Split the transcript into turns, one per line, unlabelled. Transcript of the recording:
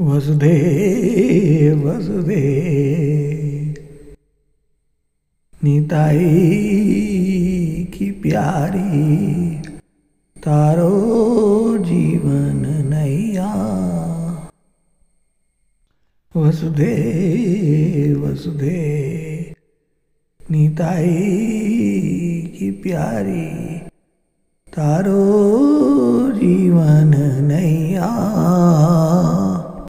वसुधे वसुधे निताई की प्यारी, तारो जीवन नैया। वसुधे वसुधे निताई की प्यारी, तारो जीवन नैया।